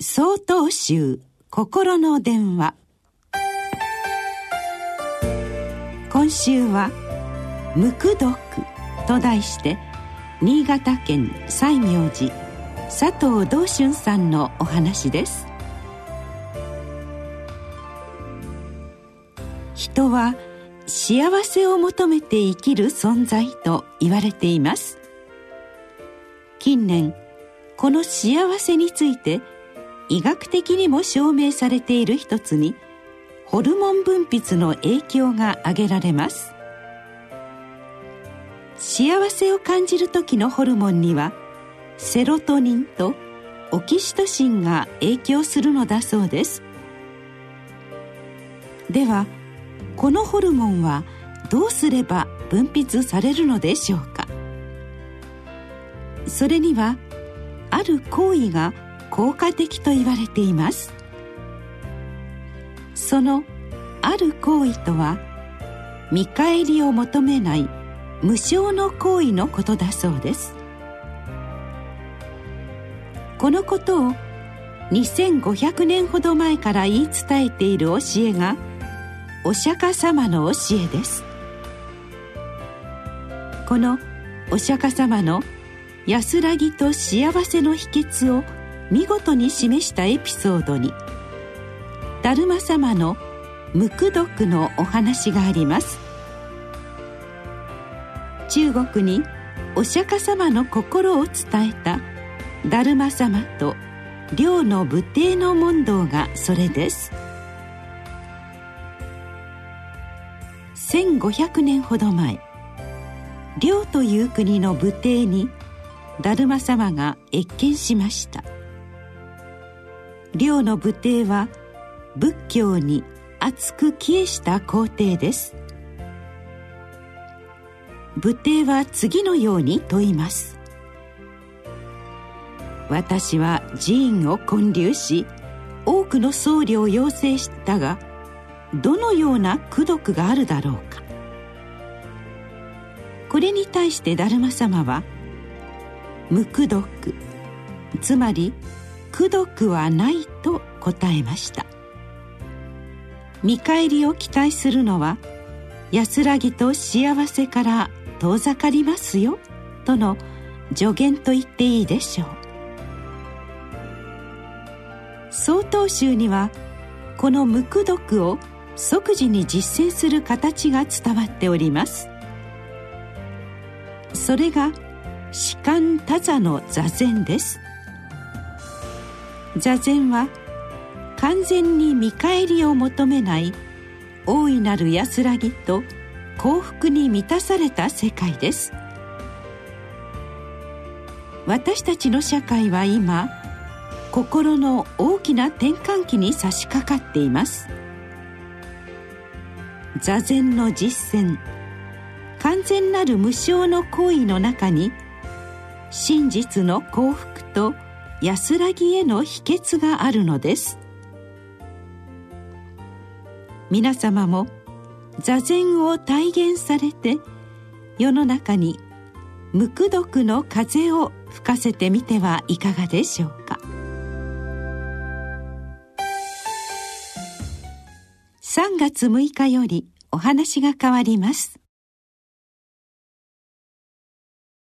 総統集心の電話。今週は「無垢毒」と題して新潟県西明寺佐藤道春さんのお話です。人は幸せを求めて生きる存在と言われています。近年この幸せについて医学的にも証明されている一つにホルモン分泌の影響が挙げられます。幸せを感じる時のホルモンにはセロトニンとオキシトシンが影響するのだそうです。ではこのホルモンはどうすれば分泌されるのでしょうか。それにはある行為が効果的と言われています。そのある行為とは見返りを求めない無償の行為のことだそうです。このことを2500年ほど前から言い伝えている教えがお釈迦様の教えです。このお釈迦様の安らぎと幸せの秘訣を見事に示したエピソードにだるま様の無垢毒のお話があります。中国にお釈迦様の心を伝えただるま様と両の武帝の問答がそれです。1500年ほど前遼という国の武帝にだるま様が謁見しました。遼の武帝は仏教に厚く帰依した皇帝です。武帝は次のように問います。私は寺院を建立し多くの僧侶を養成したがどのような功徳があるだろうか。これに対して達磨様は無功徳つまり功徳はないと答えました。見返りを期待するのは安らぎと幸せから遠ざかりますよとの助言と言っていいでしょう。曹洞宗にはこの無垢毒を即時に実践する形が伝わっております。それが士官多座の座禅です。座禅は完全に見返りを求めない大いなる安らぎと幸福に満たされた世界です。私たちの社会は今心の大きな転換期に差し掛かっています。座禅の実践完全なる無償の行為の中に真実の幸福と安らぎへの秘訣があるのです。皆様も座禅を体現されて世の中に無垢毒の風を吹かせてみてはいかがでしょうか。3月6日よりお話が変わります。